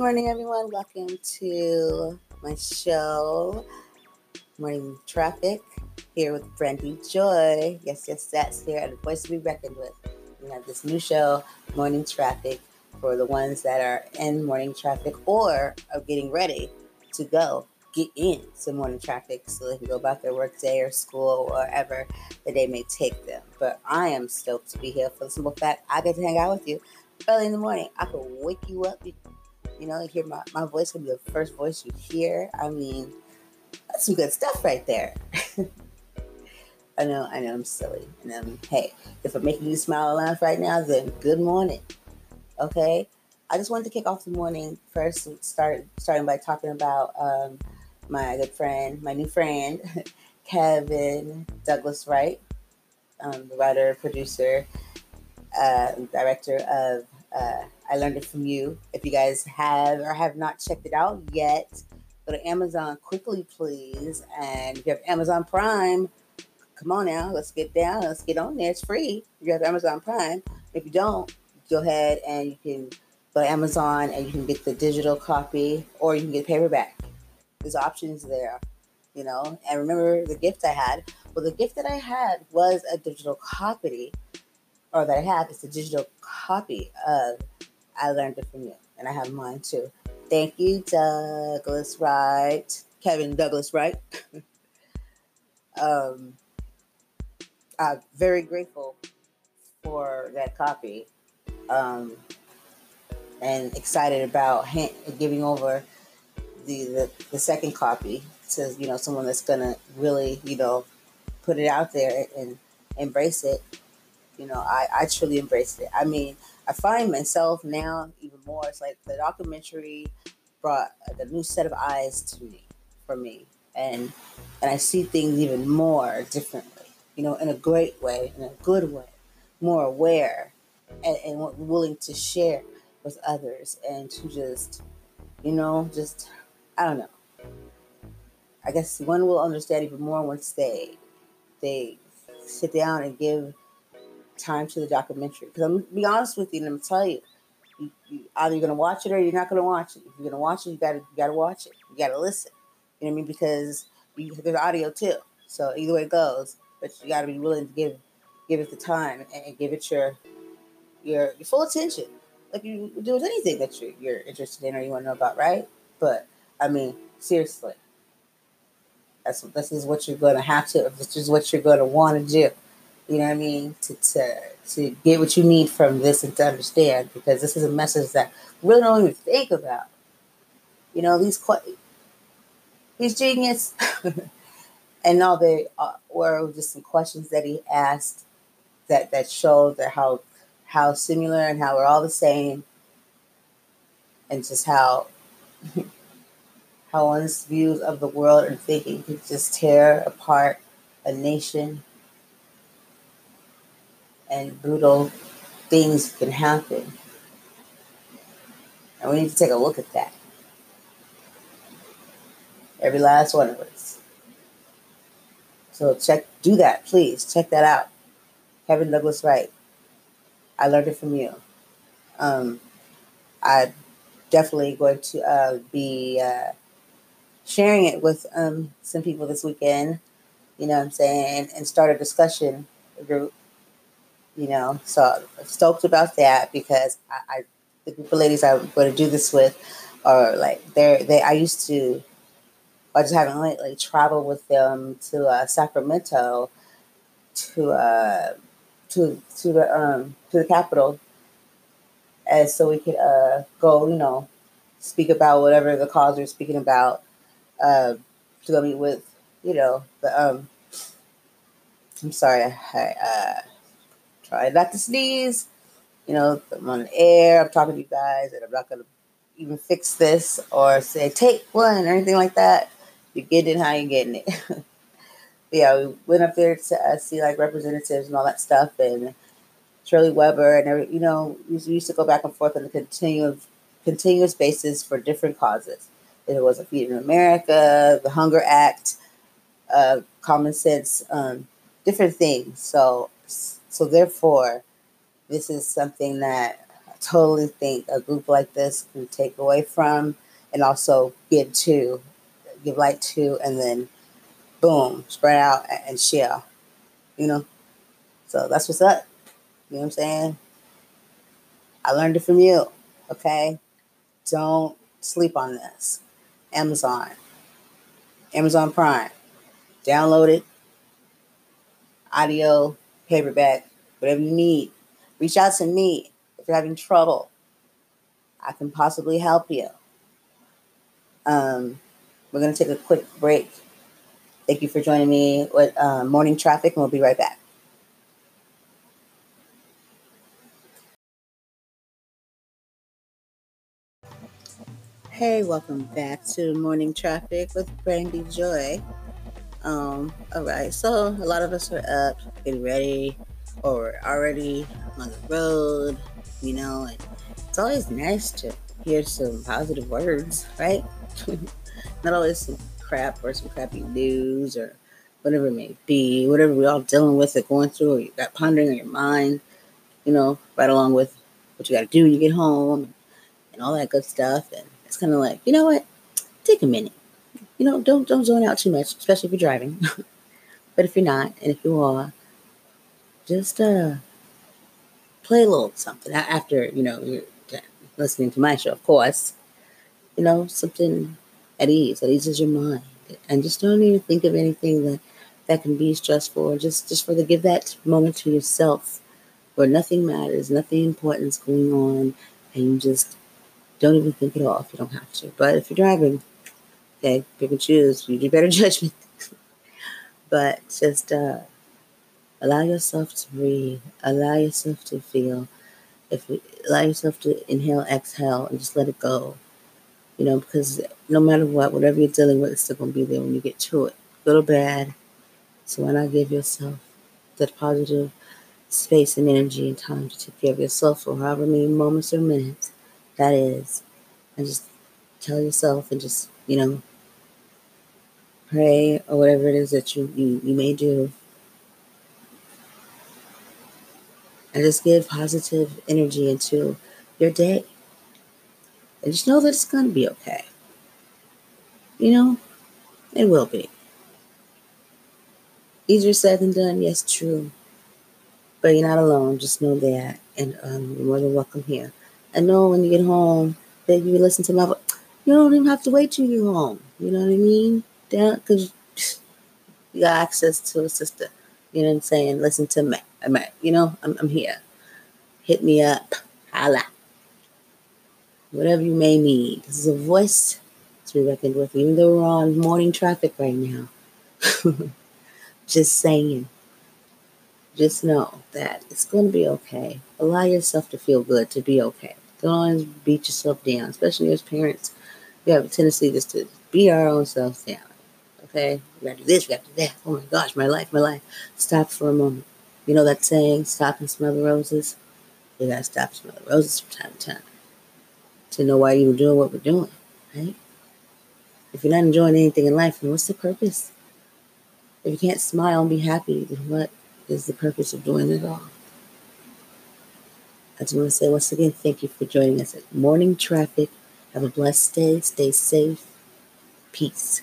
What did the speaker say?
morning, everyone. Welcome to my show, Morning Traffic, here with Brandy Joy. Yes, yes, that's here at a voice to be reckoned with. We have this new show, Morning Traffic, for the ones that are in morning traffic or are getting ready to go get in some morning traffic so they can go about their work day or school or wherever the day may take them. But I am stoked to be here for the simple fact I get to hang out with you early in the morning. I could wake you up. You know, hear my, my voice can be the first voice you hear. I mean, that's some good stuff right there. I know, I know I'm silly. And um, hey, if I'm making you smile and laugh right now, then good morning. Okay? I just wanted to kick off the morning first, start starting by talking about um, my good friend, my new friend, Kevin Douglas Wright, um, the writer, producer, uh, director of uh, I Learned It From You. If you guys have or have not checked it out yet, go to Amazon quickly, please. And if you have Amazon Prime, come on now, let's get down, let's get on there. It's free if you have Amazon Prime. If you don't, go ahead and you can go to Amazon and you can get the digital copy or you can get paperback. There's options there, you know. And remember the gift I had? Well, the gift that I had was a digital copy or that I have is a digital copy of I Learned It From You. And I have mine too. Thank you, Douglas Wright. Kevin Douglas Wright. um, I'm very grateful for that copy. Um, and excited about hand, giving over the, the, the second copy to you know someone that's gonna really you know put it out there and embrace it you know, I, I truly embraced it. I mean, I find myself now even more. It's like the documentary brought a new set of eyes to me, for me, and and I see things even more differently. You know, in a great way, in a good way, more aware, and, and willing to share with others, and to just, you know, just I don't know. I guess one will understand even more once they they sit down and give time to the documentary. Because I'm be honest with you, and I'm tell you, you, you either you're gonna watch it or you're not gonna watch it. If you're gonna watch it, you gotta you gotta watch it. You gotta listen. You know what I mean? Because you, there's audio too. So either way it goes, but you gotta be willing to give give it the time and, and give it your, your your full attention, like you do with anything that you're, you're interested in or you want to know about, right? But I mean, seriously, that's this is what you're going to have to. This is what you're going to want to do. You know what I mean? To, to, to get what you need from this and to understand, because this is a message that we really don't even think about. You know, these, he's genius. and all they uh, were just some questions that he asked that, that showed that how, how similar and how we're all the same and just how how one's views of the world and thinking could just tear apart a nation and brutal things can happen. And we need to take a look at that. Every last one of us. So check, do that, please. Check that out. Kevin Douglas Wright. I learned it from you. Um, I'm definitely going to uh, be uh, sharing it with um, some people this weekend. You know what I'm saying? And, and start a discussion group you know. So I'm stoked about that because I, I the group of ladies I'm going to do this with are like they're they. I used to, I just haven't lately traveled with them to uh, Sacramento, to uh, to to the um to the capital, and so we could uh go, you know, speak about whatever the cause we're speaking about. Uh, to go meet with, you know, the um. I'm sorry, I, uh, try not to sneeze. You know, I'm on air, I'm talking to you guys, and I'm not going to even fix this or say take one or anything like that. You're getting it how you're getting it. yeah, we went up there to uh, see like representatives and all that stuff, and Shirley Weber, and every, you know, we used to go back and forth on a continuous continuous basis for different causes. It was a Feeding America, the Hunger Act, uh, Common Sense, um, different things. So so therefore, this is something that I totally think a group like this can take away from and also give to, give light to, and then boom, spread out and share. You know? So that's what's up. You know what I'm saying? I learned it from you. Okay? Don't sleep on this. Amazon. Amazon Prime. Download it. Audio, paperback, whatever you need. Reach out to me if you're having trouble. I can possibly help you. Um, we're going to take a quick break. Thank you for joining me with uh, Morning Traffic, and we'll be right back. Hey, welcome back to Morning Traffic with Brandy Joy. Um, all right, so a lot of us are up, getting ready, or already on the road, you know, and it's always nice to hear some positive words, right? Not always some crap or some crappy news or whatever it may be, whatever we're all dealing with or going through, or you got pondering in your mind, you know, right along with what you got to do when you get home and all that good stuff. And it's kind of like, you know what? Take a minute. You know, don't don't zone out too much, especially if you're driving. but if you're not, and if you are, just uh play a little something after you know you're listening to my show, of course. You know, something at ease, that eases your mind, and just don't even think of anything that that can be stressful. Just just for the give that moment to yourself, where nothing matters, nothing important is going on, and you just don't even think at all if you don't have to. But if you're driving, okay, pick and choose. You do better judgment. but just uh, allow yourself to breathe. Allow yourself to feel. If allow yourself to inhale, exhale, and just let it go. You know, because no matter what, whatever you're dealing with, it's still gonna be there when you get to it, good or bad. So why not give yourself that positive space and energy and time to take care of yourself for however many moments or minutes that is. And just tell yourself and just, you know, pray or whatever it is that you, you, you may do. And just give positive energy into your day. And just know that it's going to be okay. You know, it will be. Easier said than done, yes, true. But you're not alone. Just know that. And um, you're more than welcome here. I know when you get home that you listen to my voice. You don't even have to wait till you're home. You know what I mean? Down because you got access to a sister. You know what I'm saying? Listen to me. I'm, at, you know, I'm, I'm here. Hit me up. Holla. Whatever you may need. This is a voice to be reckoned with, even though we're on morning traffic right now. Just saying just know that it's going to be okay. Allow yourself to feel good, to be okay. Don't always beat yourself down, especially as parents. We have a tendency just to beat our own selves down. Okay, we got to do this, we got to do that. Oh my gosh, my life, my life. Stop for a moment. You know that saying, stop and smell the roses? You got to stop and smell the roses from time to time to know why you're doing what we're doing, right? If you're not enjoying anything in life, then what's the purpose? If you can't smile and be happy, then what is the purpose of doing it all? I just want to say once again, thank you for joining us at Morning Traffic. Have a blessed day. Stay safe. Peace.